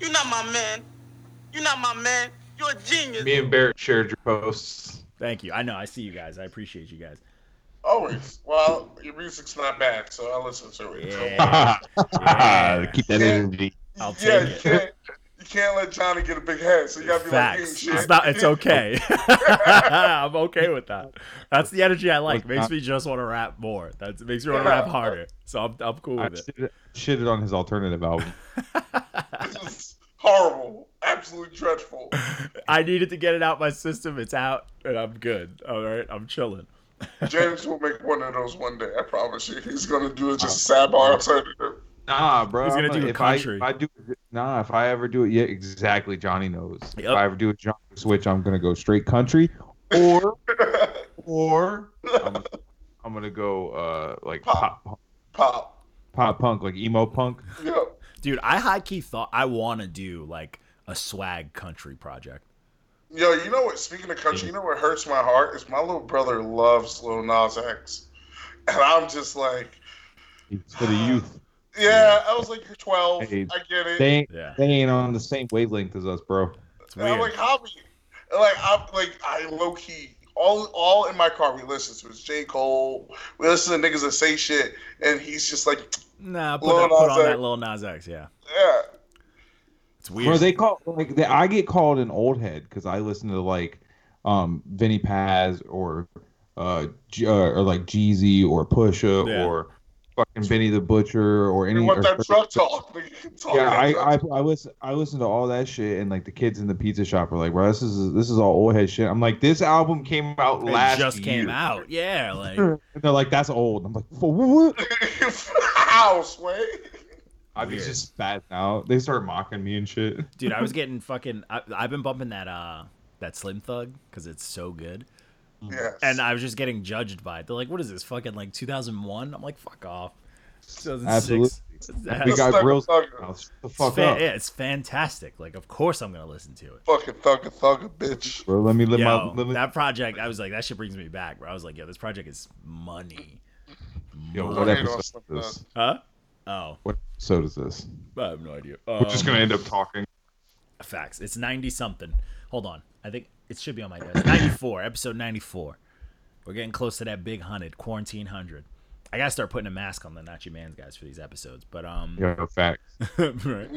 You're not my man. You're not my man. You're a genius. Me and Barrett shared your posts. Thank you. I know. I see you guys. I appreciate you guys. Always. Well, your music's not bad, so I listen to it. Yeah. Yeah. Keep that energy. I'll yeah, take you it. can't, you can't let Johnny get a big head, so you gotta be like, Facts. "Hey, shit." It's not. It's okay. I'm okay with that. That's the energy I like. Makes me just want to rap more. That makes me want to rap harder. So I'm, I'm cool I with it. shitted, shitted on his alternative album. This is horrible. Absolutely dreadful. I needed to get it out my system. It's out, and I'm good. All right, I'm chilling. James will make one of those one day. I promise you. He's gonna do it just a sad bar alternative. Nah, bro. He's gonna I'm do if country. I, if I do, nah, if I ever do it, yeah, exactly. Johnny knows. If I ever do a genre switch, I'm gonna go straight country, or or I'm, I'm gonna go uh like Pop. pop, Pop. pop punk, like emo punk. Yep. Dude, I high key thought I want to do like a swag country project. Yo, you know what? Speaking of country, you know what hurts my heart is my little brother loves Lil Nas X, and I'm just like, It's for the youth. yeah. I was like, you're 12. Hey, I get it. They ain't, Yeah, they ain't on the same wavelength as us, bro. it's And I'm like, how? we- and Like I'm like I low key all all in my car we listen to is J Cole. We listen to niggas that say shit, and he's just like, Nah, put, that, put on that little Nas X. Yeah, yeah. it's weird. Bro, they call like they, I get called an old head because I listen to like um Vinnie Paz or uh, G, uh or like Jeezy or Pusha Yeah. or fucking Benny the Butcher or any We want or- that drug talk. Talk yeah, I, drug I. I listen I listen to all that shit and like the kids in the pizza shop are like, bro, this is this is all old head shit. I'm like, this album came out last. it last just came year. out. Yeah, like And they're like, that's old. I'm like, for what? How, Sway? I be Weird. just fat out. They start mocking me and shit. dude, I was getting fucking. I, I've been bumping that uh that Slim Thug because it's so good. Yes. and I was just getting judged by it. They're like, "What is this? Fucking like 2001?" I'm like, "Fuck off." 2006. Absolutely. It's, We got Thugger, grills. thugger. now. Shut the it's fuck fa- up. yeah, it's fantastic. Like, of course I'm gonna listen to it. fucking thugger, thugger, bitch. Bro, let me live my Yo, live that project, I was like, that shit brings me back, bro. I was like, yo, this project is money. Yo, Money. what Money on episode is this? Huh? Oh, What episode is this? I have no idea. We're just Um, gonna end up talking. Facts. It's 90 something. Hold on. I think it should be on my desk. 94, episode 94. We're getting close to that big hunted, quarantine hundred. I gotta start putting a mask on the Not Your Man's guys for these episodes. But um, Yo, facts. right.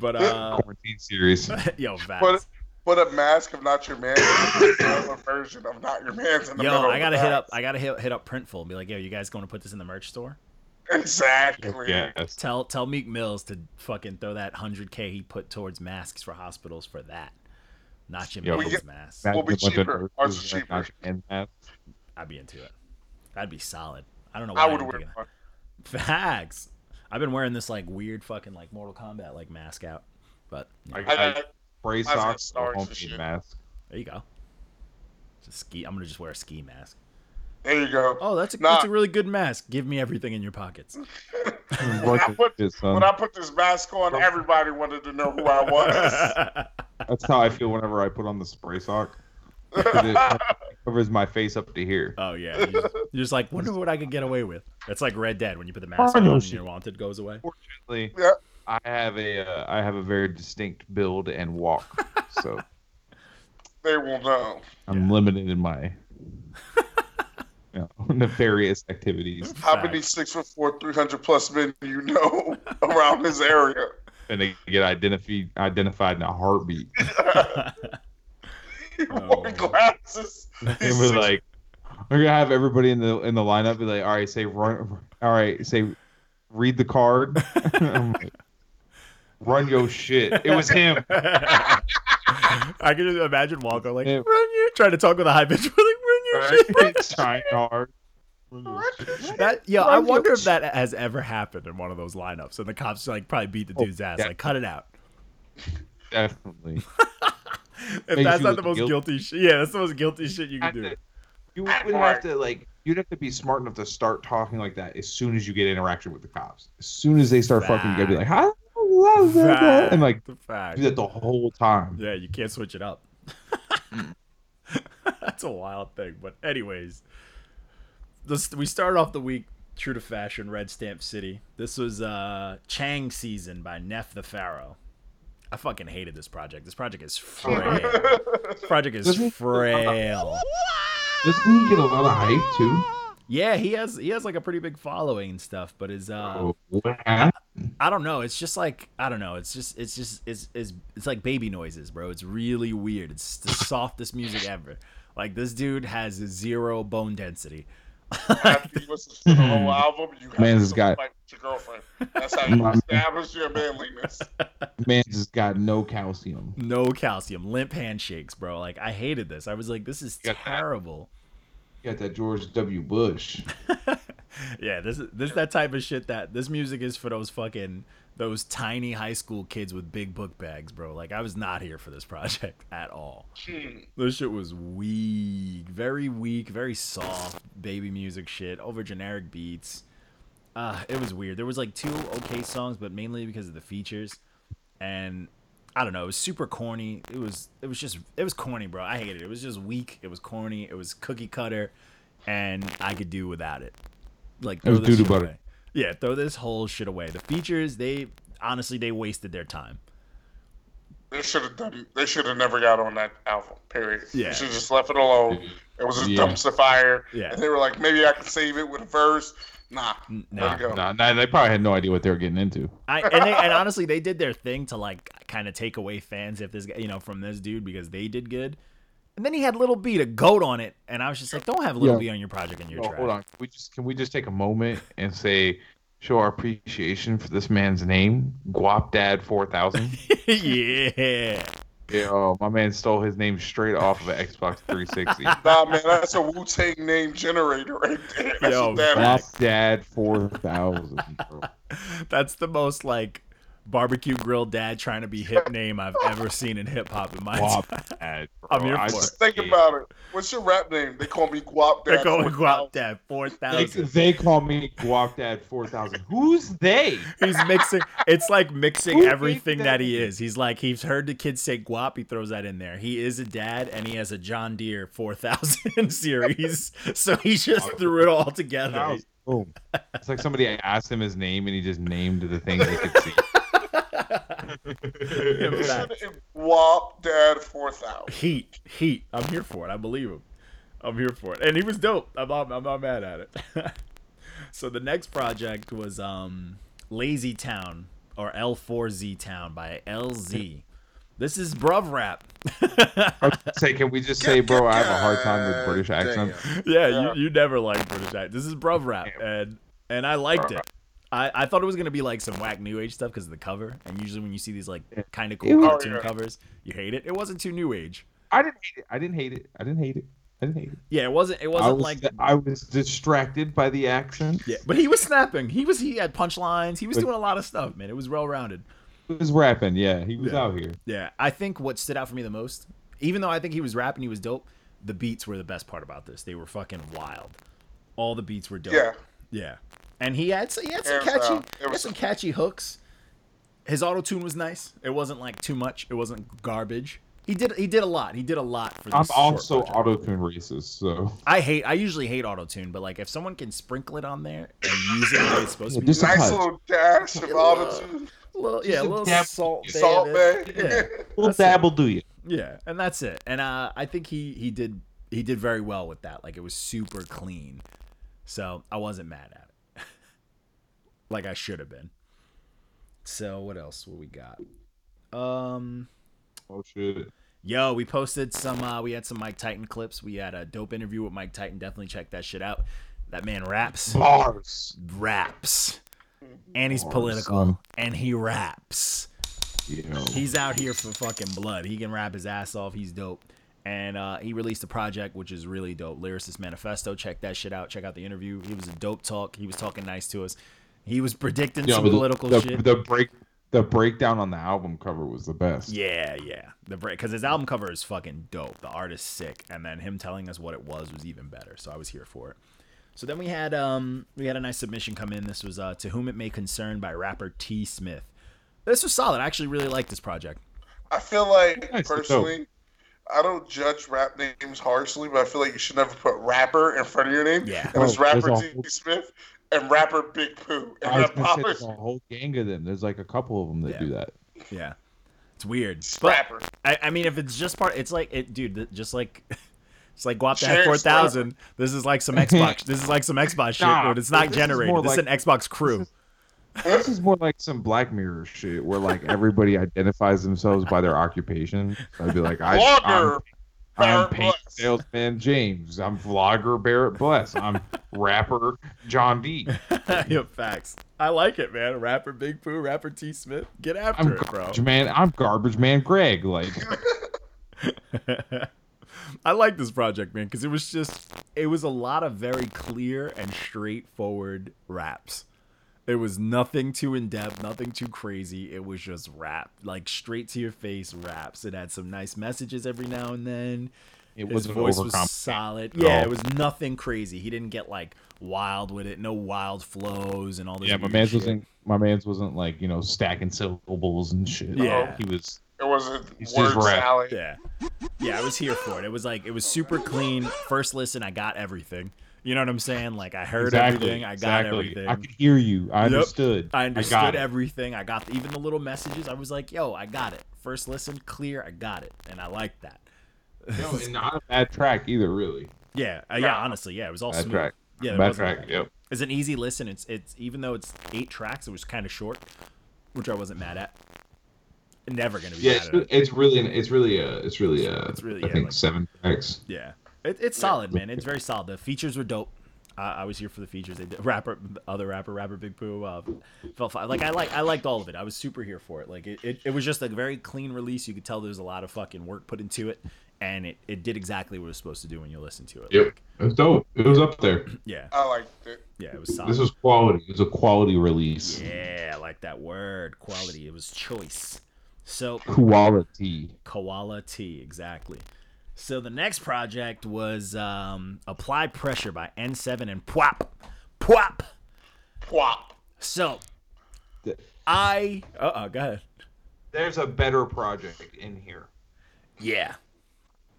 But uh, Quarantine series. yo, facts. Put put a mask of not your man, a version of not your man's in the Yo. I of gotta the hit up. I gotta hit, hit up Printful and be like, "Yo, you guys going to put this in the merch store?" Exactly. yes. Tell tell Meek Mills to fucking throw that hundred k he put towards masks for hospitals for that. Not your Yo, man's we get- masks. We'll be Imagine a bunch of cheaper. Ours is cheaper. not. I'd be into it. That'd be solid. I don't know. Why I I would didn't wear think of one. Facts. I've been wearing this like weird fucking like Mortal Kombat like mask out, but yeah, I, I, I spray Mine's got socks or stars and homemade shit. mask. there you go. Just ski. I'm gonna just wear a ski mask. There you go. Oh, that's a Nah. that's a really good mask. Give me everything in your pockets. when, I put, Shit, when I put this mask on, everybody wanted to know who I was. That's how I feel whenever I put on the spray sock. It covers my face up to here. Oh yeah, you're just, you're just like wonder what I could get away with. It's like Red Dead when you put the mask I on know and shit. your wanted goes away. Fortunately, Yeah. I have a uh, I have a very distinct build and walk, so they will know. I'm limited in my you know, nefarious activities. How many six foot four, three hundred plus men do you know around this area? And they get identified identified in a heartbeat. He Oh. glasses. It was six- like we're gonna have everybody in the in the lineup be like, all right, say run, all right, say read the card. I'm like, run your shit. It was him. I can just imagine Walker like Yeah. run you trying to talk with a high pitch, like run your shit. Right? Trying hard. That yo, I wonder if that has ever happened in one of those lineups, and the cops like probably beat the Oh, dude's ass, like cut it out. Definitely. If Makes that's not the most guilty. guilty shit, yeah, that's the most guilty shit you can do. to- You would have to like you'd have to be smart enough to start talking like that as soon as you get interaction with the cops. As soon as they start fucking, you gotta be like, "How?" And like the fact. do that the whole time. Yeah, you can't switch it up. Mm. That's a wild thing. But anyways, this, we started off the week true to fashion, Red Stamp City. This was uh Chang season by Neff the Pharaoh. I fucking hated this project. This project is frail. this project is Doesn't he- frail. Doesn't he get a lot of hype too? Yeah, he has he has like a pretty big following and stuff, but his uh Oh, what happened? I don't know. It's just like I don't know. It's just it's just it's it's it's like baby noises, bro. It's really weird. It's the softest music ever. Like this dude has zero bone density. After you listen to the whole album, you have Man's to got- fight your girlfriend. That's how you establish your manliness. Man just got no calcium. No calcium, limp handshakes, bro. Like I hated this. I was like, this is terrible. that. Terrible. You got that George W. Bush. Yeah, this is this is that type of shit that this music is for those fucking those tiny high school kids with big book bags, bro. Like I was not here for this project at all. Hmm. This shit was weak, very weak, very soft baby music shit over generic beats. Uh, it was weird. There was like two okay songs, but mainly because of the features. And I don't know, it was super corny. It was it was just it was corny, bro. I hated it. It was just weak. It was corny. It was cookie cutter, and I could do without it. Like It was this doo-doo shit butter. away. Yeah, throw this whole shit away. The features, they honestly they wasted their time. They should have done. They should have never got on that album. Period. Yeah. They should have just left it alone. It was a Yeah. dumpster fire. Yeah. And they were like, maybe I can save it with a verse. Nah. Nah. Nah, nah, they probably had no idea what they were getting into. I and, they, and honestly, they did their thing to like kind of take away fans if this guy, you know, from this dude because they did good. And then he had Little B to goat on it, and I was just like, don't have Little Yeah. B on your project and your Oh, track. hold on. Can we just can we just take a moment and say show our appreciation for this man's name, Guap Dad Four Thousand. yeah, yeah, oh, my man stole his name straight off of an Xbox 360. Nah, man, that's a Wu Tang name generator right there. That's Yo, what that Dad Four Thousand. that's the most like barbecue grill dad trying to be hip name I've ever seen in hip hop in my time. Dad. I'm here I for just- Think about it. What's your rap name? They call me Guap Dad. They're Dad. going 4000. Guap Dad four They, they call me Guap Dad Four Thousand. Who's they? He's mixing. It's like mixing everything that that? he is. He's like he's heard the kids say guap. He throws that in there. He is a dad, and he has a John Deere four thousand series. So he just threw it all together. Boom. It's like somebody I asked him his name and he just named the things he could see. In fact, Guap Dad 4000. heat, heat. I'm here for it. I believe him. I'm here for it, and he was dope. I'm not, I'm not mad at it. so the next project was um Lazy Town or L4Z Town by LZ. This is bruv rap. say, can we just say, bro, I have a hard time with British accents. yeah, Yeah. You, you never like British act. This is bruv rap, and and I liked it. I, I thought it was gonna be like some whack new age stuff because of the cover. And usually when you see these like kind of cool was- cartoon Oh, yeah. covers, you hate it. It wasn't too new age. I didn't hate it. I didn't hate it. I didn't hate it. I didn't hate it. Yeah, it wasn't. It wasn't was, like I was distracted by the accent. yeah, but he was snapping. He was he had punchlines. He was But- doing a lot of stuff, man. It was well rounded. He was rapping. Yeah, he was Yeah. out here. Yeah, I think what stood out for me the most, even though I think he was rapping, he was dope. The beats were the best part about this. They were fucking wild. All the beats were dope. Yeah. Yeah. And he had he had some Hands catchy down. He had was- some catchy hooks. His auto tune was nice. It wasn't like too much. It wasn't garbage. He did he did a lot. He did a lot for this. I'm also project. auto tune racist, so I hate I usually hate auto tune, but like if someone can sprinkle it on there and use it the way it's supposed to be, just Nice touch. little dash of autotune. a little yeah, a a little dab- salt, Salt Bae. Bae. Yeah. little That's it. dabble do you? Yeah, and that's it. And uh, I think he he did he did very well with that. Like it was super clean, so I wasn't mad at it. Like I should have been. So what else? What we got? Um, Oh shit! yo, we posted some. uh We had some Mike Titan clips. We had a dope interview with Mike Titan. Definitely check that shit out. That man raps, Bars. raps, and he's Bars, political, son. and he raps. You know, He's out here for fucking blood. He can rap his ass off. He's dope. And uh, he released a project which is really dope. Lyricist Manifesto. Check that shit out. Check out the interview. He was a dope talk. He was talking nice to us. He was predicting Yo, some the- political the, shit. The break, the breakdown on the album cover was the best. yeah, yeah. The break because his album cover is fucking dope. The art is sick, and then him telling us what it was was even better. So I was here for it. So then we had um we had a nice submission come in. This was uh to whom it may concern by rapper T Smith. This was solid. I actually really liked this project. I feel like Nice, dope. personally, I don't judge rap names harshly, but I feel like you should never put rapper in front of your name. Yeah. It was Oh, rapper T. whole- Smith and rapper Big Pooh. And I was that gonna say there's a whole gang of them. There's like a couple of them that Yeah. do that. Yeah. It's weird. Rapper. I, I mean, if it's just part, it's like it, dude. Just like, it's like Guap Shared four thousand. This is like some Xbox. this is like some Xbox shit, Nah, but it's not this generated. more This is an Xbox crew. This is more like some Black Mirror shit, where like everybody identifies themselves by their occupation. I'd be like, I, I'm, Vlogger. I'm paint Bless. salesman James. I'm vlogger Barrett Bless. I'm rapper John D. yeah, facts. I like it, man. Rapper Big Pooh, rapper T Smith. Get after I'm it, bro. garbage man. I'm garbage man Greg. Like I like this project, man, because it was just it was a lot of very clear and straightforward raps. It was nothing too in depth, nothing too crazy. It was just rap, like straight to your face raps. It had some nice messages every now and then. it His wasn't voice was solid. Yeah, it was nothing crazy. He didn't get like wild with it. No wild flows and all this. Yeah, my weird man's shit. wasn't. My man's wasn't like you know stacking syllables and shit. Yeah. Oh, he was. It wasn't He's just word rap. salad. Yeah. Yeah, I was here for it. It was like it was super clean. First listen, I got everything. You know what I'm saying? Like I heard exactly, everything. I got exactly. everything. I could hear you. I Yep. understood. I understood it. everything. I got even the little messages. I was like, "Yo, I got it." First listen, clear. I got it, and I like that. No, and not a bad track either, really. Yeah, uh, yeah. Honestly, yeah, it was all Bad smooth. track. Yeah, bad track. Yep. It's an easy listen. It's it's even though it's eight tracks, it was kind of short, which I wasn't mad at. Never gonna be Yeah, mad it's, at it. it's really, it's really, uh, it's really, uh, It's really, I yeah, think like- seven tracks. Yeah, it, it's solid, man. It's very solid. The features were dope. Uh, I was here for the features. They did rapper, other rapper, rapper Big Pooh. Uh, felt fine. Like I like, I liked all of it. I was super here for it. Like it, it, it was just a very clean release. You could tell there was a lot of fucking work put into it, and it, it did exactly what it was supposed to do when you listen to it. Yep, Like, it was dope. It was up there. yeah, I liked it. yeah, it was solid. This was quality. It was a quality release. yeah, I like that word, quality. It was choice. So Quality. Koala T, exactly. So the next project was um, Apply Pressure by N7 and Pwop. Pwop. Pwop. So Th- I. Uh oh, go ahead. There's a better project in here. Yeah.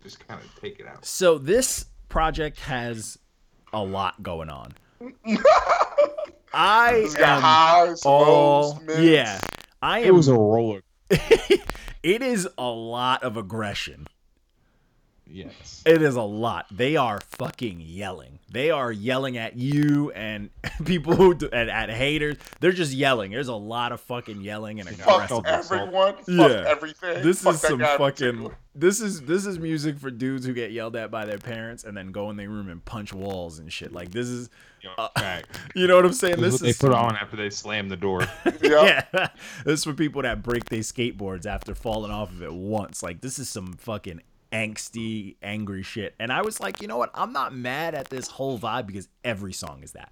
Just kind of take it out. So this project has a lot going on. I am highs, all. lows. Yeah. I am. It was a roller. it is a lot of aggression. Yes. It is a lot. They are fucking yelling. They are yelling at you and people who do, and at haters. They're just yelling. There's a lot of fucking yelling and aggressive. Fuck aggressive. everyone. Fuck Yeah. everything. This Fuck is some fucking. This is this is music for dudes who get yelled at by their parents and then go in their room and punch walls and shit. Like this is, uh, Fact. you know what I'm saying? This This is what they is put on after they slam the door. Yeah. yeah. this is for people that break their skateboards after falling off of it once. Like this is some fucking angsty, angry shit. And I was like, you know what? I'm not mad at this whole vibe because every song is that.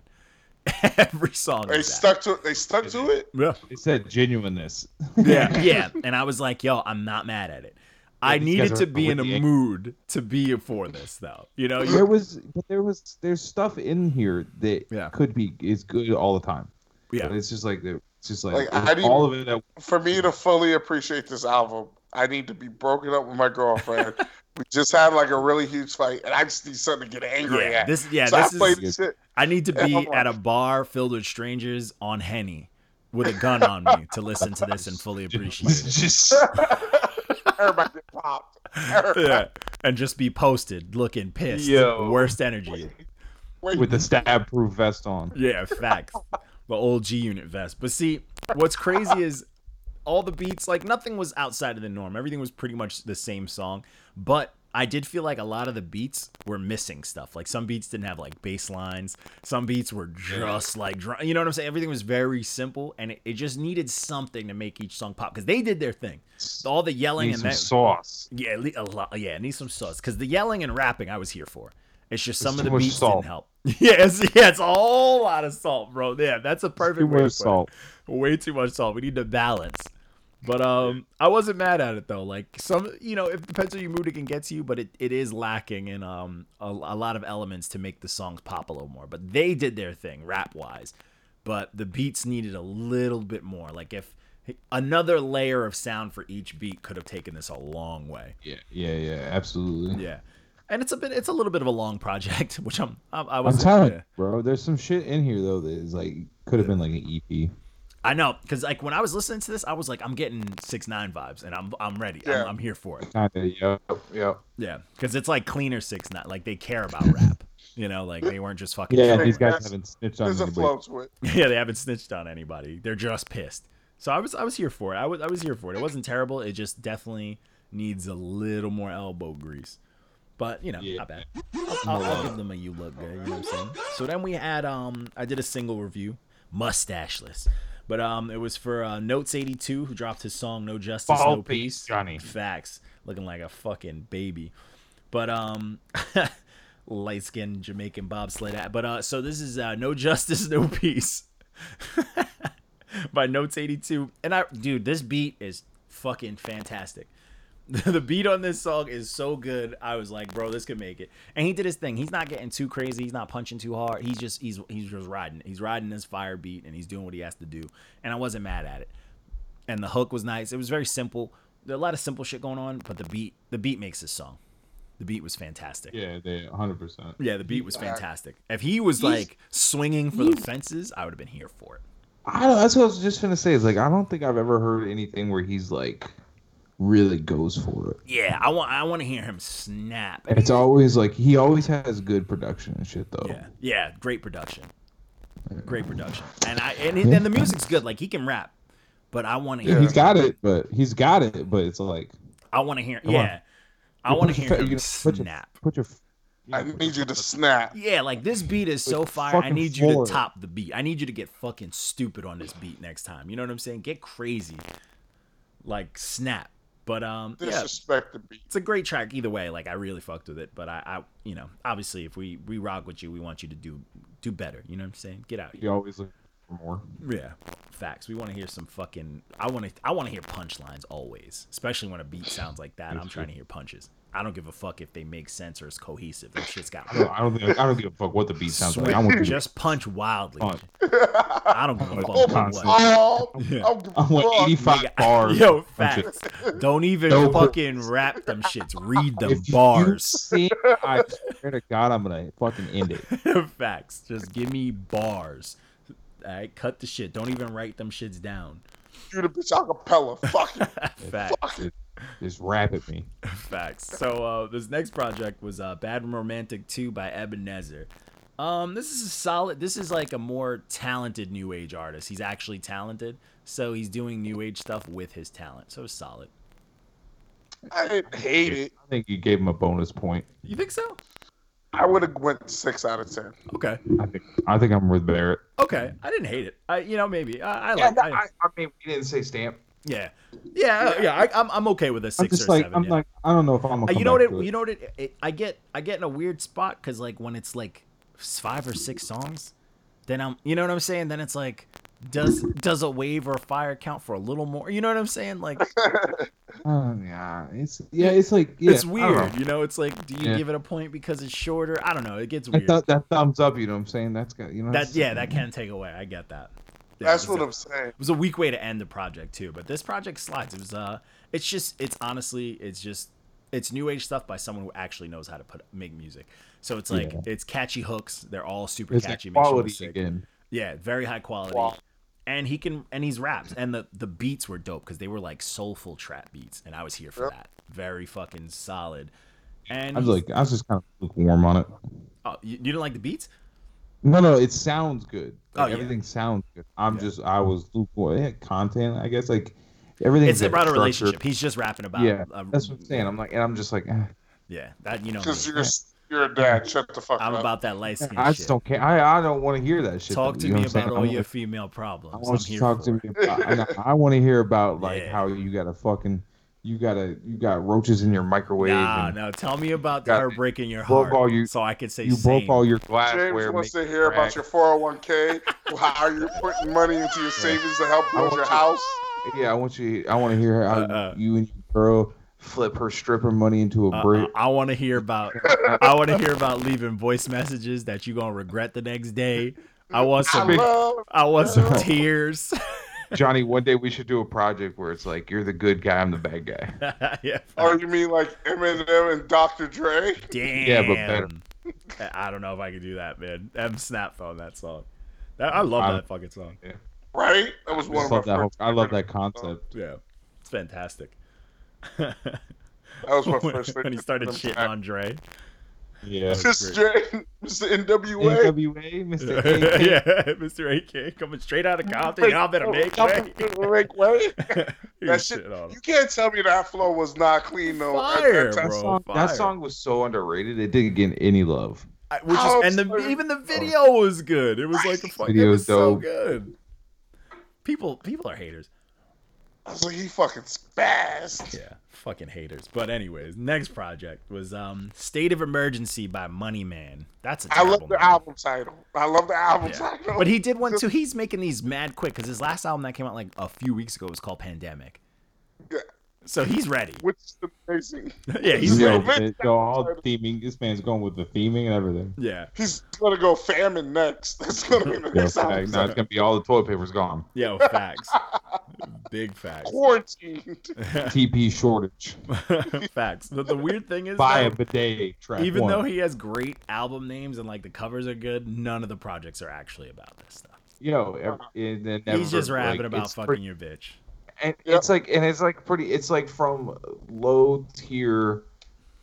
every song They is that. stuck to they stuck to it. Yeah. It said genuineness. Yeah, yeah. And I was like, yo, I'm not mad at it. I needed to be in a mood to be for this though. You know, there was, but there was, there's stuff in here that Yeah. could be is good all the time. yeah. But it's just like it's just like, Like, it was I didn't- all of it. At, For me to fully appreciate this album, I need to be broken up with my girlfriend. we just had like a really huge fight, and I just need something to get angry Yeah, at. this yeah, so this I played is this shit. I need to be like- at a bar filled with strangers on Henny with a gun on me to listen to this and fully appreciate it. just Everybody get popped. Everybody. Yeah. And just be posted looking pissed. Yo. Worst energy. Wait, with the stab proof vest on. Yeah, facts. the old G unit vest. But see, what's crazy is all the beats, like nothing was outside of the norm. Everything was pretty much the same song. But I did feel like a lot of the beats were missing stuff. Like some beats didn't have like bass lines. Some beats were just like drum. You know what I'm saying? Everything was very simple, and it, it just needed something to make each song pop because they did their thing. All the yelling Need and some that, sauce. yeah, a lot. Yeah, it needs some sauce because the yelling and rapping I was here for. It's just some It's of the beats salt. didn't help. Yeah, it's, yeah, it's a whole lot of salt, bro. Yeah, that's a perfect Too way to much put salt. Way too much salt. We need to balance. But um, I wasn't mad at it though. Like some, you know, it depends on your mood, it can get to you, but it, it is lacking in um a, a lot of elements to make the songs pop a little more. But they did their thing rap wise, but the beats needed a little bit more. Like if another layer of sound for each beat could have taken this a long way. Yeah, yeah, yeah, absolutely. Yeah, and it's a bit, it's a little bit of a long project, which I'm, I, I I'm was. telling yeah. bro. There's some shit in here though that is like could have been like an EP. I know, because like when I was listening to this, I was like, I'm getting six nine vibes, and I'm I'm ready. Yeah. I'm, I'm here for it. Kinda, yep, yep. Yeah, because it's like cleaner six nine. Like they care about rap. You know, like they weren't just fucking. Yeah, Sure. these guys haven't snitched on There's a anybody. flow to it. yeah, they haven't snitched on anybody. They're just pissed. So I was I was here for it. I was I was here for it. It wasn't terrible. It just definitely needs a little more elbow grease. But you know, Yeah. not bad. I'll, I'll, I'll give them a you look good. You know what I'm saying? So then we had um I did a single review, mustacheless. But um it was for uh, Notes 82 who dropped his song No Justice No Peace. Peace, Johnny. Facts. Looking like a fucking baby. But um light skinned Jamaican bobsled. But uh so this is uh No Justice No Peace by Notes 82. And I dude, this beat is fucking fantastic. the beat on this song is so good. I was like, bro, this could make it. And he did his thing. He's not getting too crazy. He's not punching too hard. He's just he's he's just riding. He's riding this fire beat and he's doing what he has to do. And I wasn't mad at it. And the hook was nice. It was very simple. There are a lot of simple shit going on, but the beat the beat makes this song. The beat was fantastic. Yeah, they 100. percent Yeah, the beat was fantastic. If he was like swinging for the fences, I would have been here for it. I don't, that's what I was just gonna say. Is like I don't think I've ever heard anything where he's like really goes for it. Yeah, I want I want to hear him snap. It's always like he always has good production and shit though. Yeah, yeah, great production, great production, and I and, and the music's good. Like he can rap, but I want to Yeah, hear. he's got it, but he's got it, but it's like I want to hear. on. Yeah, I want to hear your him you know, put your- snap. Put your. I need you to snap. Yeah, like this beat is so fire. I need you to top the beat. I need you to get fucking stupid on this beat next time. You know what I'm saying? Get crazy, like snap. But um, yeah, the beat. it's a great track either way. Like I really fucked with it. But I, I, you know, obviously if we we rock with you, we want you to do do better. You know what I'm saying? Get out here. You always look for more. Yeah, facts. We want to hear some fucking. I want to. I want to hear punchlines always, especially when a beat sounds like that. I'm trying to hear punches. I don't give a fuck if they make sense or it's cohesive. That shit's got. I don't, I don't think I don't give a fuck what the beat sounds like. I want to Just punch wildly. punch. I don't give a fuck Oh what. god! Yeah. I'll give a I want fuck. 85 bars. Yo, facts. Don't even No fucking rap them shits. Read them If you bars. see, I swear to God, I'm gonna fucking end it. facts. Just give me bars. All right, cut the shit. Don't even write them shits down. You the bitch acapella. Fuck you. Facts. Just, just rap at me. Facts. So uh, this next project was uh, Bad Romantic 2 by Ebenezer. Um, this is a solid. This is like a more talented new age artist. He's actually talented, so he's doing new age stuff with his talent. So it's solid. I hate it. I think you gave him a bonus point. You think so? I would have went six out of ten. Okay. I think I think I'm with Barrett. Okay. I didn't hate it. I, you know, maybe I, I Yeah, like. no, I, I, I mean, we didn't say stamp. yeah. Yeah. Yeah. I, I'm, I'm okay with a I'm six just or like seven. I'm yeah. like I don't know if I'm. Uh, Gonna you know what it, you know what it, it I get I get in a weird spot because like when it's like five or six songs, then I'm you know what I'm saying. Then it's like does does a wave or a fire count for a little more? You know what I'm saying? Like Uh, yeah, it's yeah, it's like yeah, it's I don't know. weird. You know, it's like do you Yeah. give it a point because it's shorter? I don't know. It gets I weird. thought that thumbs up. You know what I'm saying? That's good. you know. that yeah, that can take away. I get that. Yeah, That's what was I'm saying. It was a weak way to end the project too, but this project slides. It was uh, it's just it's honestly it's just it's new age stuff by someone who actually knows how to put make music. So it's like Yeah. it's catchy hooks. They're all super It's catchy. like makes you look quality again. Yeah, very high quality. Wow. And he can and he's raps and the the beats were dope because they were like soulful trap beats and I was here for Yep. that. Very fucking solid. And I was like, I was just kind of lukewarm on it. oh, you, you didn't like the beats? No, no, it sounds good. Like, Oh, yeah. everything sounds good. I'm Yeah. just, I was lukewarm. It had content, I guess. Like everything. It's about a relationship. He's just rapping about. Yeah, uh, that's what I'm saying. I'm like, and I'm just like, eh, Yeah, that you know. Because you're you're a dad. Shut the fuck I'm up. about that light skin I shit. just don't care. I, I don't want to hear that shit. Talk though, to you know me what saying? about all want- your female I problems. I'm want you here to talk for to it. me. About, I, I want to hear about like Yeah. how you got a fucking, you got a, you got roaches in your microwave. Nah, and no. Tell me about got- her breaking your broke heart, all you- so I could say You same. broke all your glassware. James glassware. wants to hear about your 401k, how you're putting money into your savings to help build your you- house. Yeah, I want you. I want to hear how Uh-uh. you and your girl flip her stripper money into a Uh. I want to hear about. I want to hear about leaving voice messages that you're gonna regret the next day. I want I some. love. I want some tears. Johnny, one day we should do a project where it's like you're the good guy, I'm the bad guy. yeah. Or you mean like Eminem and Dr. Dre? Damn. Yeah, but better. I I don't know if I could do that, man. M snapped on that song. That, I love I- that fucking song. Yeah. right? That was I, one of my love that whole. I love that concept. Yeah, it's fantastic. That was my when, first. when he started shitting on Dre. Yeah. Mr. Dre, Mr. NWA. NWA, Mr. AK. yeah, Mr. AK coming straight out of Compton. Y'all better make way. Make way. He That shit, shitting on him. you can't tell me that flow was not clean though. That- Fire, that- That bro. song, fire. that song was so underrated. It didn't get any love. I- which is, Oh, and the sorry. even the oh. video was good. It was like a fuck. It Video was is so good. People, people are haters. I was like, he fucking spazzed. Yeah, fucking haters. But anyways, next project was um "State of Emergency" by Money Man. That's a I love the album title. I love the album Yeah. title. But he did one too. He's making these mad quick because his last album that came out like a few weeks ago was called Pandemic. Yeah. So he's ready. which is amazing. yeah, he's Yo, ready. man, yo, all theming. This man's going with the theming and everything. Yeah, He's gonna go famine next. That's gonna be the next fact, album. now it's gonna be all the toilet paper's gone. yo, facts. Big facts. Quarantined. TP shortage. facts. But the weird thing is, Buy though, a bidet. Track even one. though he has great album names and like the covers are good, none of the projects are actually about this stuff. yo, ev- and then He's just rapping like, about fucking pretty- your bitch. And Yep. it's like and it's like pretty it's like from low tier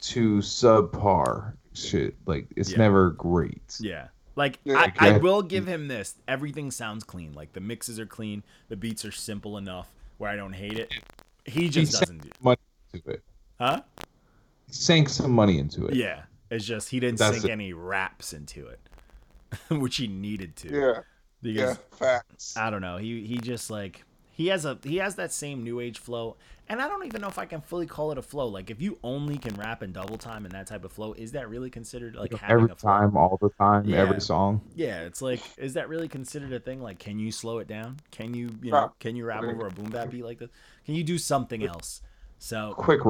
to subpar shit like it's Yeah. never great Yeah. Like Yeah. I, I will give him this. Everything sounds clean. Like the mixes are clean. The beats are simple enough where I don't hate it. He just said- doesn't do. money into it Huh? He sank some money into it Yeah. It's just he didn't That's sink it. any raps into it, which he needed to. Yeah, Because yeah, facts. I don't know. He he just like he has a he has that same new age flow, and I don't even know if I can fully call it a flow. Like if you only can rap in double time and that type of flow, is that really considered like having every time all the time Yeah. every song Yeah, it's like, is that really considered a thing? Like, can you slow it down? Can you, you know, can you rap over a boom bap beat like this? Can you do something else? So, quick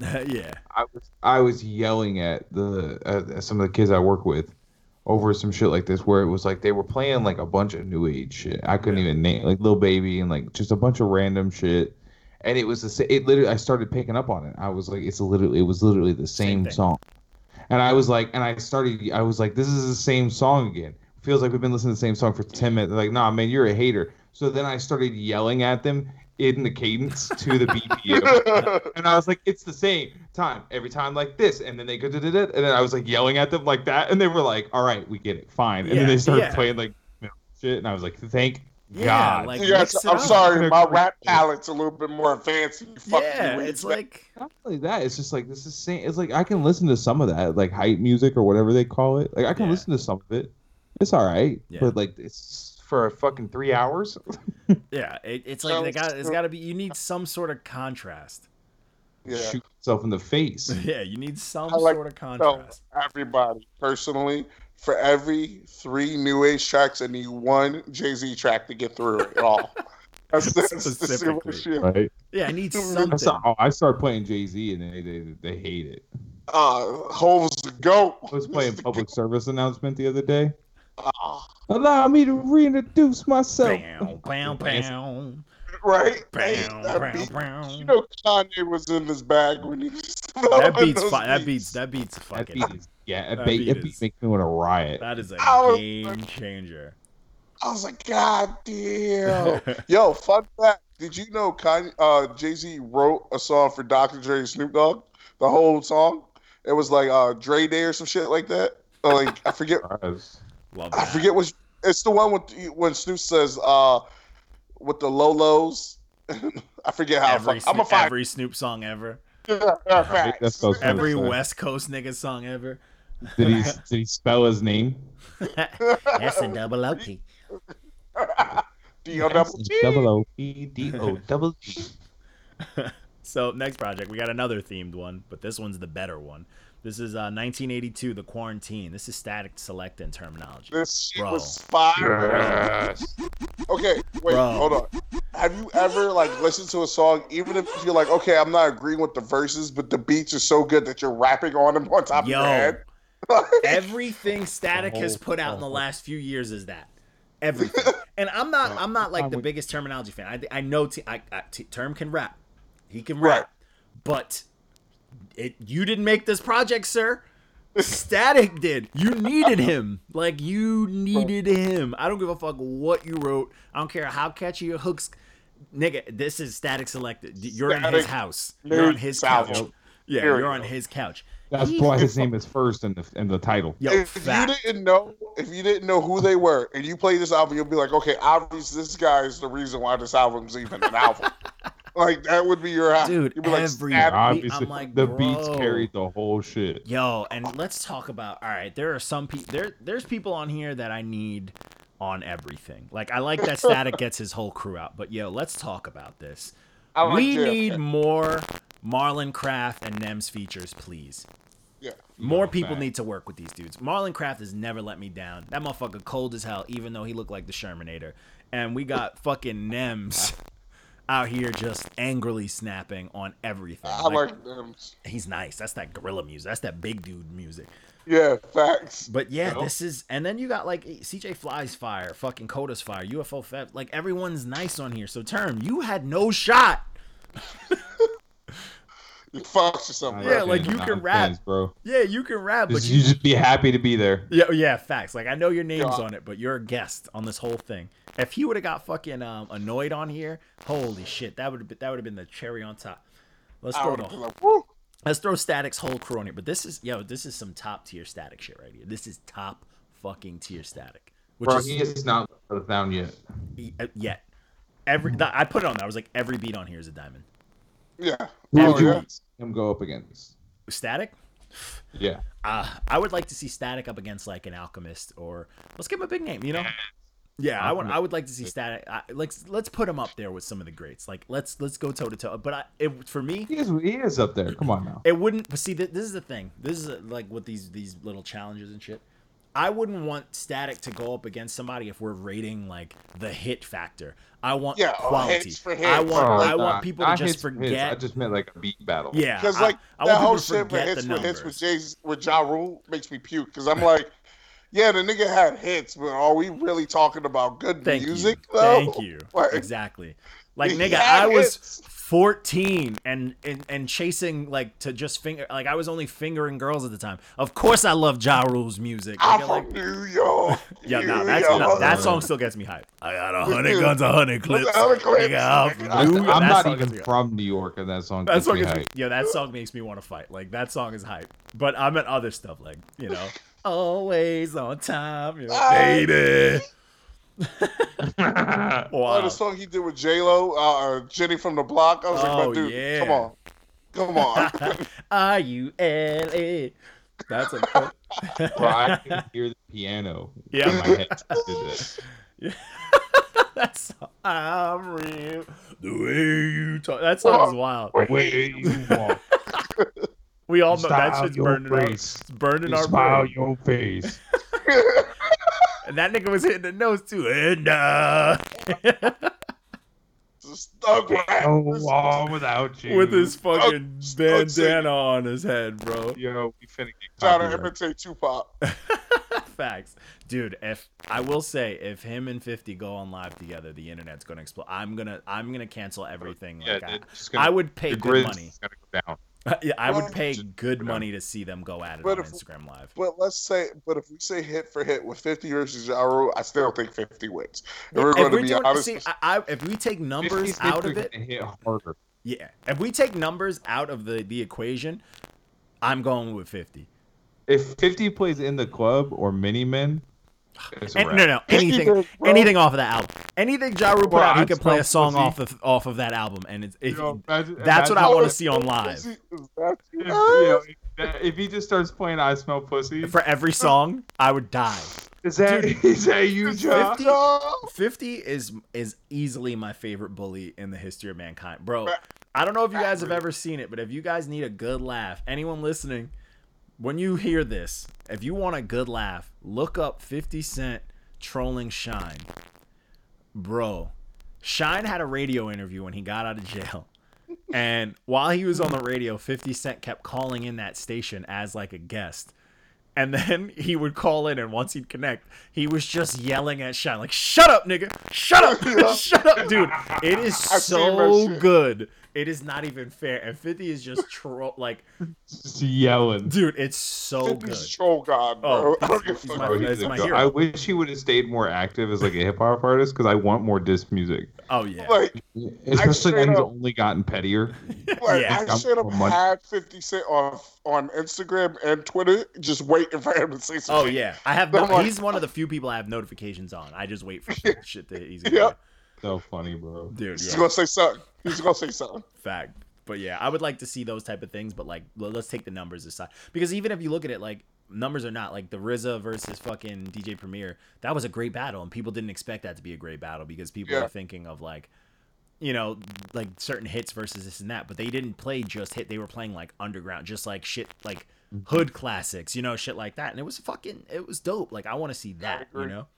yeah, I was I was yelling at the at some of the kids I work with over some shit like this where it was like they were playing like a bunch of new age shit. I couldn't Yeah. even name like Lil Baby and like just a bunch of random shit. And it was the same. It literally I started picking up on it. I was like, it's literally it was literally the Same same, song. And I was like, and I started. I was like, this is the same song again. Feels like we've been listening to the same song for ten minutes. They're like, nah, man, you're a hater. So then I started yelling at them in the cadence to the BPM. And I was like, it's the same time every time like this, and then they go and then I was like yelling at them like that, and they were like, all right, we get it, fine. And Yeah, then they started yeah. playing like you know, shit, and I was like, thank Yeah, God. like- Yeah, mix it I'm up. sorry, my rap palettes a little bit more advanced. than You yeah, new it's age like, Not only that, it's just like this is same. It's like I can listen to some of that, like hype music or whatever they call it. Like I can Yeah. listen to some of it. It's all right, Yeah. but like it's for fucking three hours. yeah, it, it's like they got, it's got to be. You need some sort of contrast. Yeah. Shoot yourself in the face. Yeah, you need some I like sort of contrast. everybody personally for every three new age tracks, I need one Jay Z track to get through it all. That's, that's the Specifically. Right. Yeah, I need I I something. saw, oh, I started playing Jay Z and they, they they hate it. Uh, Hove's the goat. I was playing public service announcement the other day. Ah, Allow me to reintroduce myself. Pow, pow, pow, right? pow, Hey, that pow, beat- pow. you know Kanye was in his bag when he was That beats, those fi- that beats. beats, that beats That fucking. beat is yeah. That, That beat, beat that is- beat makes me want to riot. That is a I was game like- changer. I was like, God damn. Yo, fun fact. Did you know Kanye, uh, Jay Z wrote a song for Dr. Dre and Snoop Dogg? The whole song? It was like uh, Dre Day or some shit like that. Or like I forget. Surprise. Love I forget what. It's the one with when Snoop says uh, with the Lolos. I forget how. Every, fuck, I'm a Snoop, every Snoop song ever. Right, that's what I was gonna Every. West Coast nigga song ever. Did he did he spell his name? S and double O P. D O double G. Double O P D O double G. So next project, we got another themed one, but this one's the better one. This is uh, 1982, The Quarantine. This is Statik Selektah and Termanology. This shit Bro. was fire. Okay, wait, Bro. hold on. Have you ever like listened to a song, even if you're like, okay, I'm not agreeing with the verses, but the beats are so good that you're rapping on them on top Yo. of your head? Everything Statik has put out in the last few years is that. Everything. And I'm not I'm not like the biggest Termanology fan. I, I know t- I, I, t- Term can rap. He can rap, Right. rap. But it you didn't make this project, sir. Statik did. You needed him. Like you needed him. I don't give a fuck what you wrote. I don't care how catchy your hooks. Nigga, this is Statik Selektah. You're in his house. You're on made his Salvo. couch. Yeah, Period. you're on his couch. That's He- why his name is first in the in the title. Yo, if fact. you didn't know, if you didn't know who they were, and you play this album, you'll be like, okay, obviously this guy is the reason why this album's even an album. like that would be your album. Dude, You'd be like, every- Statik- Obviously, I'm like, the beats bro. carried the whole shit. Yo, and let's talk about. All right, there are some people. There, there's people on here that I need on everything. Like I like that Statik gets his whole crew out, but yo, let's talk about this. I like we JFK. need more Marlon Craft and Nems features, please. Yeah. More No, people fact. need to work with these dudes. Marlon Craft has never let me down. That motherfucker cold as hell, even though he looked like the Shermanator. And we got fucking Nems out here just angrily snapping on everything. I Like, like them. he's nice. That's that gorilla music. That's that big dude music. Yeah, facts. But yeah, Well- this is, and then you got like CJ Fly's fire, fucking Coda's fire, UFO Fev, like everyone's nice on here. So term, you had no shot. You or something. Yeah, like, you can rap. fans, bro. Yeah, you can rap, but you, you just be happy to be there. yeah, yeah, facts. Like I know your name's Yeah. on it, but you're a guest on this whole thing. If he would have got fucking um, annoyed on here, holy shit, that would have been that would have been the cherry on top. Let's throw the, like, let's throw Statik's whole crew on here. But this is yo, this is some top tier Statik shit right here. This is top fucking tier Statik, which Bro, is he is not let us down yet. uh, yet. Every that, I put it on there. I was like, every beat on here is a diamond. Yeah. Who Oh, would you yeah. want him go up against? Statik. Yeah. Uh, I would like to see Statik up against like an Alchemist or let's give him a big name. You know. Yeah, I would. I would like to see Statik. I, let's let's put him up there with some of the greats. Like let's let's go toe to toe. But I, it, for me, He is, he is up there. Come on now. it wouldn't. But see, this is the thing. This is like with these these little challenges and shit. I wouldn't want Statik to go up against somebody if we're rating like the hit factor. I want Yeah, oh, quality. hits for I want Oh, I nah, want people to just hits for forget. I just meant like a beat battle. yeah, Because like I, that want whole shit with hits the with hits numbers. with Jay's with Ja Rule makes me puke because I'm like, yeah, the nigga had hits, but are we really talking about good Thank music? you. Though? Thank you. Like, Exactly. Like nigga, had I was 14 and, and and chasing like to just finger like I was only fingering girls at the time. Of course I love Ja Rule's music. I'm Nigga, from like, New York. yeah, New no, that's York. no, that song still gets me hyped. I got a hundred guns, a hundred clips. Hundred clips. Nigga, I'm I'm, I'm not even gets from New York, and that song. That gets song me gets me, hype. yeah, that song makes me want to fight. Like that song is hype. But I'm at other stuff like you know, always on time, you know, Ah. Baby. Oh, Wow. the song he did with J Lo, uh, Jenny from the Block. I was Oh, like, my dude, yeah. come on, come on. R U L A. That's a Bro, I can hear the piano. Yeah. in my head. Did that's I'm real. The way you talk. That song is wild. Way you walk, We all know that shit's burning our, face, it's burning you our smile brain. your face. And that nigga was hitting the nose too. And uh, Stuck rap. Go without you. with his fucking Stuck singing. bandana on his head, bro. Yo, we finna get Trying to imitate Tupac. Facts, dude. If I will say, if him and Fifty go on live together, the internet's gonna explode. I'm gonna, I'm gonna cancel everything. Yeah, Like I, just gonna- I would pay good money. gonna go down. yeah, I would pay good money to see them go at it But on if- Instagram Live. But let's say, but if we say hit for hit with 50 versus Ja Rule, I still think 50 wins. If we're if going to we're be doing, honest. see, I, I, if we take numbers 50 out of it, hit harder. yeah. If we take numbers out of the the equation, I'm going with 50. If 50 plays in the club or mini men, it's a And, wrap. no, no, anything, Anything, anything off of that album. Anything Ja Rule put out, he I could play a song off of off of that album, and it's, if, You know, imagine- that's what I want to see on live. If, you know, if- if he just starts playing "I Smell Pussy," For every song, I would die. is that Dude, is that you, Ja? 50 50 is is easily my favorite bully in the history of mankind. Bro, I don't know if you guys have ever seen it, but if you guys need a good laugh, anyone listening, when you hear this, if you want a good laugh, look up 50 Cent trolling Shyne. Bro, Shyne had a radio interview when he got out of jail. And while he was on the radio, 50 Cent kept calling in that station as like a guest. And then he would call in, and once he'd connect, he was just yelling at Shyne, like, shut up, nigga! Shut up! shut up, dude! It is so good. It is not even fair. And 50 is just troll like Just yelling. dude, it's so good. Fifty's god, Oh, bro. I don't give a he's my- Bro, he's my hero. I wish he would have stayed more active as like a hip hop artist because I want more disc music. Oh yeah. Like, Especially now straight he's up- only gotten pettier. like Yeah. I should have had Fifty Cent on on Instagram and Twitter, just waiting for him to say something. Oh yeah. I have no, like- he's one of the few people I have notifications on. I just wait for shit, shit that he's gonna Yep. So funny, bro. Dude, He's yeah. gonna say something. He's gonna say something. fact. But yeah, I would like to see those type of things. But like, let's take the numbers aside because even if you look at it, like numbers are not like the RZA versus fucking DJ Premier. That was a great battle, and people didn't expect that to be a great battle because people Yeah. are thinking of like, you know, like certain hits versus this and that. But they didn't play just hit; they were playing like underground, just like shit, like mm-hmm. hood classics, you know, shit like that. And it was fucking, it was dope. Like I want to see that, you know.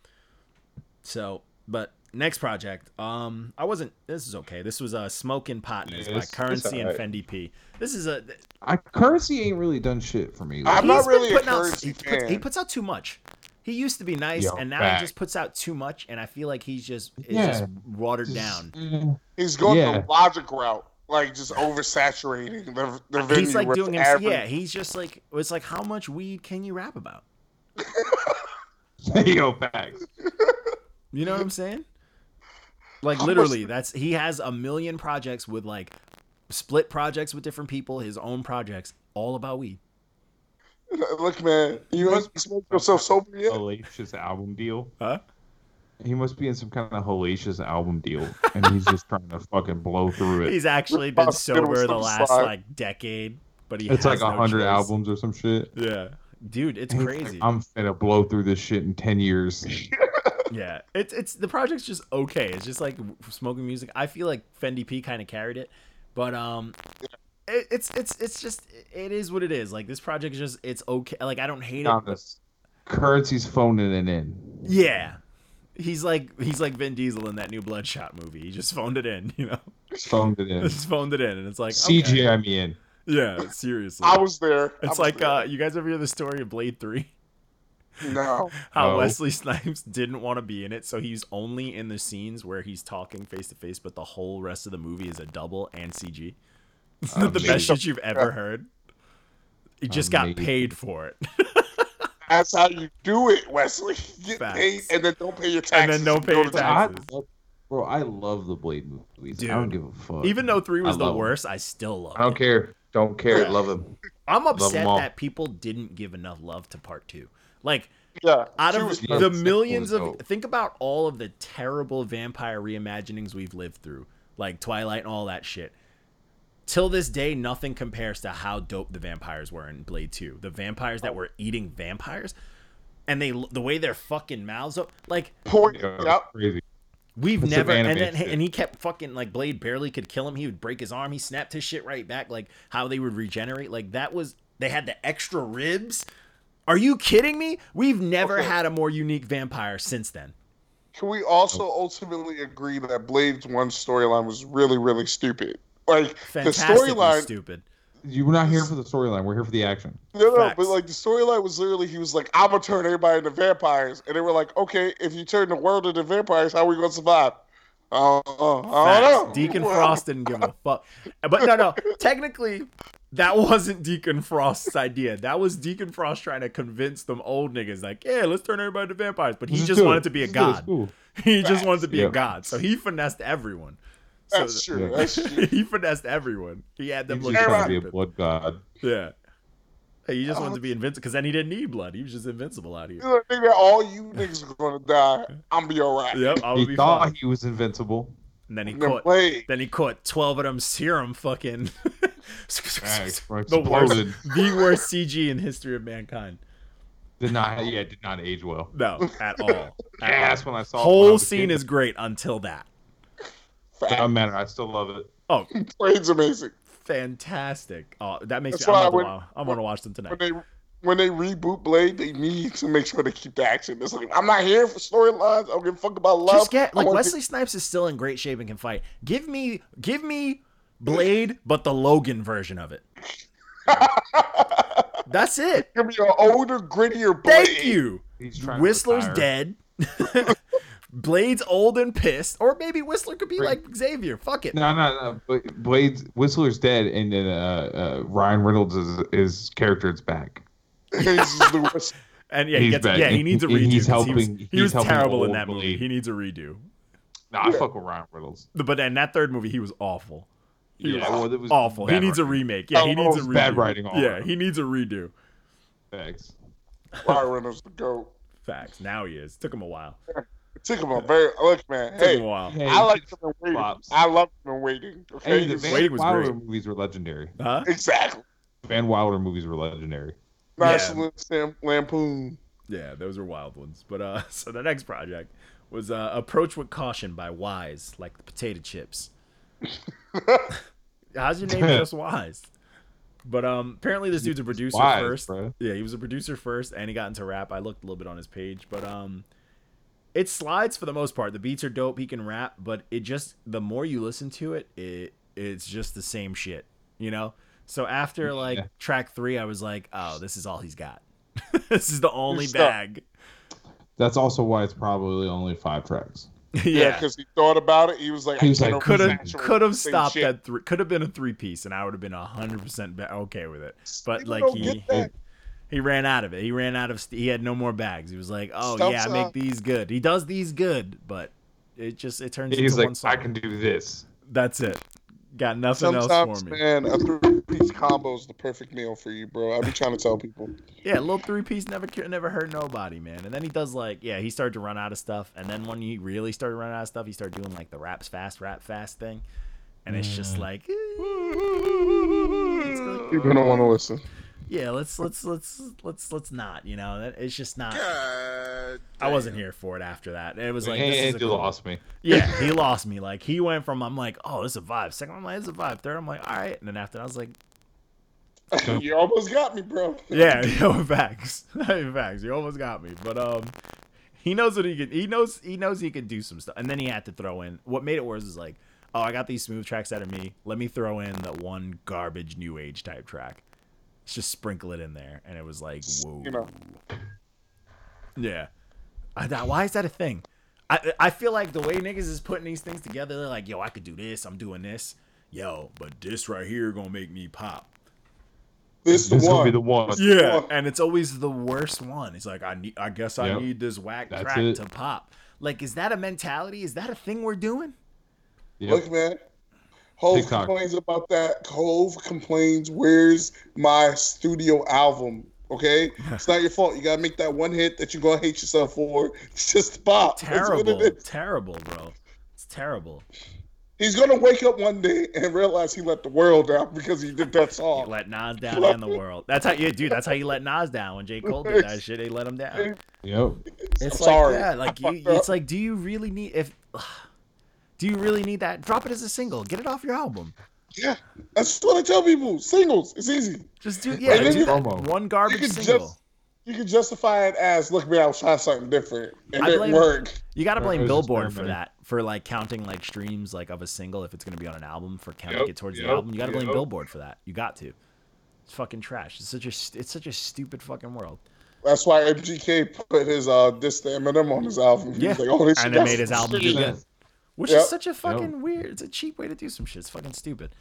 So, but next project, um, I wasn't. This is okay. This was uh, "Smoking Partners" Yeah, by it's- it's Currency and. Fendi P. This is a. I currency ain't really done shit for me. Like. I'm not really a putting out- Currency he puts, fan. he puts out too much. He used to be nice, Yo, and now fact. he just puts out too much, and I feel like he's just is Yeah. just watered Just- down. mm, He's going Yeah. the logic route, like just oversaturating the the venue He's like doing him. average- Yeah, he's just like it's like how much weed can you rap about? Yo, facts. You know what I'm saying? Like How literally, that's he has a million projects with like split projects with different people, his own projects, all about weed. Look, man, you must ain't smoked yourself sober yet. Hellacious album deal. Huh? He must be in some kind of hellacious album deal, and he's just trying to fucking blow through it. He's actually been Let's sober the last slide. like decade, but he it's like a no hundred choice. albums or some shit. Yeah, dude, it's And he's like, crazy. I'm gonna blow through this shit in ten years. Yeah, it's it's the project's just okay. It's just like smoking music. I feel like Fendi P kind of carried it, but um, it, it's it's it's just it is what it is. Like this project is just it's okay. Like I don't hate it. but- Honest. Currency's phoning it in. yeah, he's like he's like Vin Diesel in that new Bloodshot movie. He just phoned it in, you know. Phoned it in. Just phoned it in, and it's like okay. CGI me in. Yeah, seriously. I was there. It's was like there. uh, you guys ever hear the story of Blade Three? No. How No. Wesley Snipes didn't want to be in it, so he's only in the scenes where he's talking face to face, but the whole rest of the movie is a double and CG. the best shit you've ever heard. He just got Amazing. paid for it, That's how you do it, Wesley. Get Facts. paid and then don't pay your taxes. And then don't pay your taxes. I love, bro, I love the Blade movies. Dude. I don't give a fuck. even though three was I the love 'em. worst. I still love it. I don't it. care. Don't care. Love them. I'm upset all. that people didn't give enough love to part two. Like Yeah. out of the, dope. the millions of dope. think about all of the terrible vampire reimaginings we've lived through like twilight and all that shit till this day nothing compares to how dope the vampires were in blade 2 the vampires that oh. were eating vampires and they the way their fucking mouths up like point. Yo, Yep. Crazy. we've It's some never and then shit. and he kept fucking like blade barely could kill him he would break his arm he snapped his shit right back like how they would regenerate like that was they had the extra ribs are you kidding me we've never Okay. had a more unique vampire since then Can we also ultimately agree that Blade's one storyline was really, really stupid? Like the fantastically storyline, stupid You were not here for the storyline. We're here for the action. no, no, Facts. but like the storyline was literally he was like, "I'm gonna turn everybody into vampires," and they were like, "Okay, if you turn the world into vampires, how are we gonna survive?" Uh, uh, I don't know. Deacon Frost didn't give a fuck. But no, no. Technically, that wasn't Deacon Frost's idea. That was Deacon Frost trying to convince them old niggas, like, yeah, let's turn everybody to vampires. But he Let's just wanted to be a Let's do it. It's god. cool. He just wanted to be a god. So he finessed everyone. So That's true. That's true. he finessed everyone. He had them He's look just trying to be a blood god. Yeah. He just wanted to be invincible because then he didn't need blood. He was just invincible out here. You know, nigga, all you niggas are gonna die. I'm be alright. Yep, I would He be thought fine. he was invincible. And then he And then caught. Blade. Then he caught twelve of them serum fucking. Facts, the worst, the worst CG in history of mankind. Did not. Yeah, did not age well. No, at all. At Yeah, that's when I saw. it I Whole scene kid. is great until that. Doesn't matter. I still love it. Oh, Blade's amazing. fantastic. Oh, that makes That's me. I'm why about, when- I'm gonna watch them When tonight. they when they reboot Blade, they need to make sure they keep the action. It's like I'm not here for storylines. I don't give a fuck about love. Just get I like wanna Wesley Snipes is still in great shape and can fight. Give me, give me Blade, but the Logan version of it. That's it. Give me an older, grittier Blade. Thank you. He's trying to Whistler's dead. Blade's old and pissed, or maybe Whistler could be like Xavier. Fuck it. No, no, no. Blades Whistler's dead, and then uh, uh, Ryan Reynolds is his character is back. He's the worst. And yeah, he gets, back. yeah, he needs a He- redo. he's 'cause he was, helping- he he's was helping terrible in that movie. Blade. He needs a redo. Nah, I fuck with Ryan Reynolds. But in that third movie, he was awful. He Yeah, was oh, well, it was awful. He bad needs a remake. Yeah, he Oh, needs a redo. bad writing all Yeah, around. he needs a redo. Thanks. Ryan Reynolds the goat. Facts. Now he is. Took him a while. It took him a very look, man. Took him a Hey, while. Hey, I like him in waiting. flops. I love him in waiting. Okay, Hey, the Van Waiting was Wilder great. movies were legendary. Huh? exactly. Van Wilder movies were legendary. National Lam- Lampoon. Yeah, those are wild ones. But uh, so the next project was uh, "Approach with Caution" by Wise, like the potato chips. How's your name just Wise? But um, apparently this dude's a producer Wise, first. bro. Yeah, he was a producer first, and he got into rap. I looked a little bit on his page, but um, it slides for the most part. The beats are dope. He can rap, but it just the more you listen to it, it it's just the same shit, you know. So after like Yeah. track three, I was like, oh, this is all he's got. this is the only Good stuff. bag. That's also why it's probably only five tracks. Yeah, yeah. because he thought about it. He was like, He was I like, could have could have stopped shit. at three. Could have been a three piece, and I would have been hundred percent okay with it. But People like he he ran out of it. He ran out of. st- He had no more bags. He was like, oh Stop yeah, I sign. make these good. He does these good, but it just it turns He's into like, one song. I can do this. That's it. Got nothing else for me. man, a three-piece combo is the perfect meal for you, bro. I be trying to tell people. Yeah, little three piece never never hurt nobody, man. And then he does like yeah, he started to run out of stuff. And then when he really started running out of stuff, he started doing like the raps fast, rap fast thing. And it's just mm. like it's like, People don't want to listen. yeah, let's let's let's let's let's not. You know, it's just not. I wasn't here for it after that. It was like this is and cool- lost me. Yeah, he lost me. Like he went from I'm like, oh, this is a vibe. Second, I'm like, it's a vibe. Third, I'm like, all right. And then after, that, I was like, you almost got me, bro. yeah, yo, facts, facts. You almost got me. But um, he knows what he can. He knows he knows he can do some stuff. And then he had to throw in. What made it worse is like, oh, I got these smooth tracks out of me. Let me throw in the one garbage new age type track. Let's just sprinkle it in there, and it was like, whoa. You know, Yeah. I, that- why is that a thing? I I feel like the way niggas is putting these things together, they're like, yo, I could do this. I'm doing this. Yo, but this right here gonna make me pop. This This the gonna one. be the one. Yeah, and it's always the worst one. It's like I need. I guess I Yep. need this whack That's track it. to pop. Like, is that a mentality? Is that a thing we're doing? Yep. Look, man. Hove TikTok. complains about that. Hove complains, "Where's my studio album?" Okay, it's not your fault. You gotta make that one hit that you're gonna hate yourself for. It's just pop. That's what Terrible, it is. terrible, bro. It's terrible. He's gonna wake up one day and realize he let the world down because he did that You song. let Nas down and the world. That's how you, do. That's how you let Nas down. When J Cole did that shit, they let him down. Yep. It's I'm like sorry. that. Like you, it's like, do you really need if? Do you really need that? Drop it as a single. Get it off your album. Yeah, that's what I tell people. Singles, it's easy. Just do yeah, And do that. One garbage single. just you can justify it as, "Look, man, I was trying something different, and I it blame- didn't work." You got to blame it Billboard for that, for like counting like streams like of a single if it's gonna be on an album for counting Yep, it towards the album. You got to blame yep. Billboard for that. You got to. It's fucking trash. It's such a it's such a stupid fucking world. That's why MGK put his uh diss to Eminem on his album. He Yeah, was like, "Oh, this and shit it made his album do good, which Yep. is such a fucking weird. It's a cheap way to do some shit. It's fucking stupid.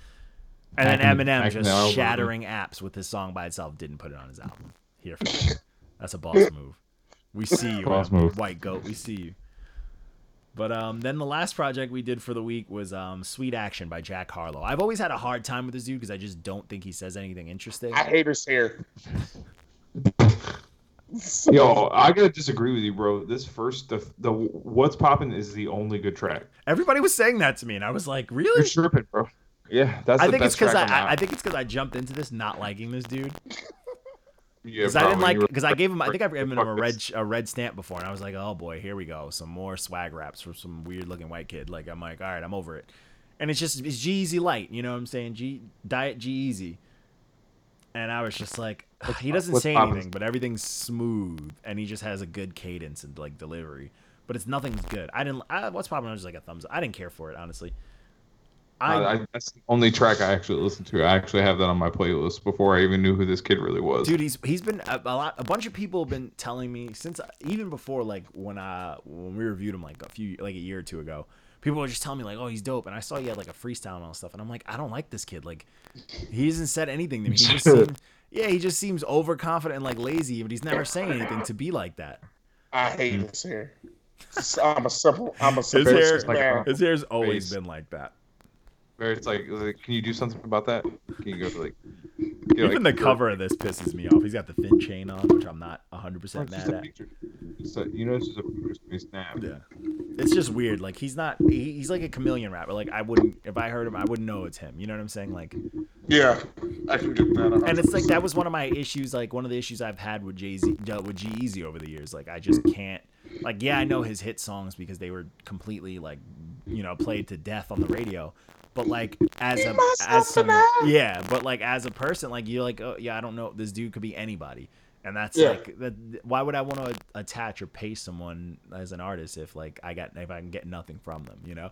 And Back then in- Eminem back just the shattering apps with his song by itself. Didn't put it on his album. Here, for that. that's a boss move. We see you, Boss move. white goat. We see you. But um, then the last project we did for the week was um, "Sweet Action" by Jack Harlow. I've always had a hard time with this dude because I just don't think he says anything interesting. I hate his hair. Yo, I gotta disagree with you, bro. This first, the the what's popping is the only good track. Everybody was saying that to me, and I was like, really? You're "Really?" tripping, bro. Yeah, that's I the think it's best because I, track on the I, I think it's because I jumped into this not liking this dude. Yeah, Because I didn't like because I gave him I think I've given him a red a red stamp before and I was like oh boy here we go some more swag raps from some weird looking white kid. Like I'm like all right I'm over it. And it's just it's G-Eazy light you know what I'm saying? G diet G-Eazy and I was just like he doesn't say anything but everything's smooth and he just has a good cadence and like delivery. But it's nothing's good. I didn't I, what's popping I was just like a thumbs up. I didn't care for it honestly I, I, I, that's the only track I actually listened to. I actually have that on my playlist before I even knew who this kid really was. dude, he's he's been a, a lot. A bunch of people have been telling me since even before like when I when we reviewed him like a few like a year or two ago. People were just telling me like, "Oh, he's dope," and I saw he had like a freestyle and all stuff, and I'm like, I don't like this kid. Like, he hasn't said anything to me. He just seems, yeah, he just seems overconfident and like lazy, but he's never saying anything to be like that. I hate hmm. his hair. I'm a simple. I'm a His simple. hair, like his hair's always face. been like that. Where it's like, like, can you do something about that? Can you go to like, you know, Even like, the cover of this pisses me off. He's got the thin chain on, which I'm not 100 It's percent just mad a at. picture. It's a, you know, it's just a picture snap. Yeah, it's just weird. Like he's not. He, he's like a chameleon rapper. Like I wouldn't, if I heard him, I wouldn't know it's him. You know what I'm saying? Like, Yeah, I can get that. and it's like that was one of my issues. Like one of the issues I've had with Jay Z, with G Easy over the years. Like I just can't. Like yeah, I know his hit songs because they were completely like, you know, played to death on the radio. But like as a as some, yeah, but like as a person, like you're like, oh yeah, I don't know, this dude could be anybody, and that's Yeah. like, that, why would I want to attach or pay someone as an artist if like I got if I can get nothing from them, you know?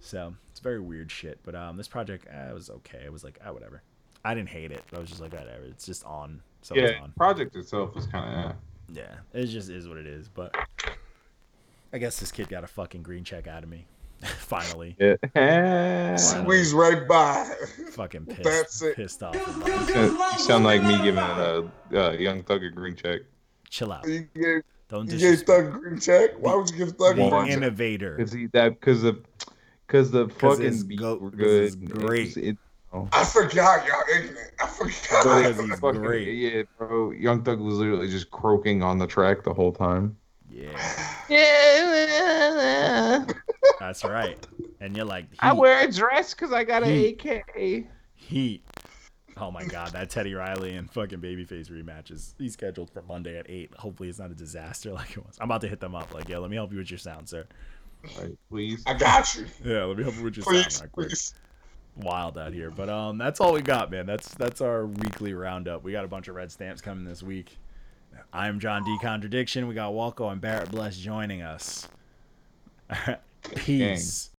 So it's very weird shit. But um, this project eh, was okay. It was like ah whatever. I didn't hate it. I was just like whatever. It's just on. So it's Yeah, on. project itself was kind of. yeah. Yeah, it just is what it is. But I guess this kid got a fucking green check out of me. Finally, Yeah. Squeeze right by. fucking pissed, That's it. pissed off. You sound like me giving a, a young thug a green check. Chill out. You gave, Don't you gave Thug a green check. Why would you give Thug a the green check? innovator. Cause he that because the because the 'Cause fucking it's beats go- were 'cause good. it's great. It, it, I forgot y'all ignorant. I forgot. but Because he's fucking- great. Yeah, bro. Young Thug was literally just croaking on the track the whole time. Yeah, that's right. And you're like, heat, I wear a dress because I got an AK. heat. Oh my god, that Teddy Riley and fucking Babyface rematch is he's scheduled for Monday at eight. Hopefully, it's not a disaster like it was. I'm about to hit them up. Like, yeah, let me help you with your sound, sir. Right, please. I got you. Yeah, let me help you with your Please, sound, right please. Wild out here, but um, that's all we got, man. That's that's our weekly roundup. We got a bunch of red stamps coming this week. I'm John D. Contradiction. We got Walco and Barrett Bless joining us. Peace.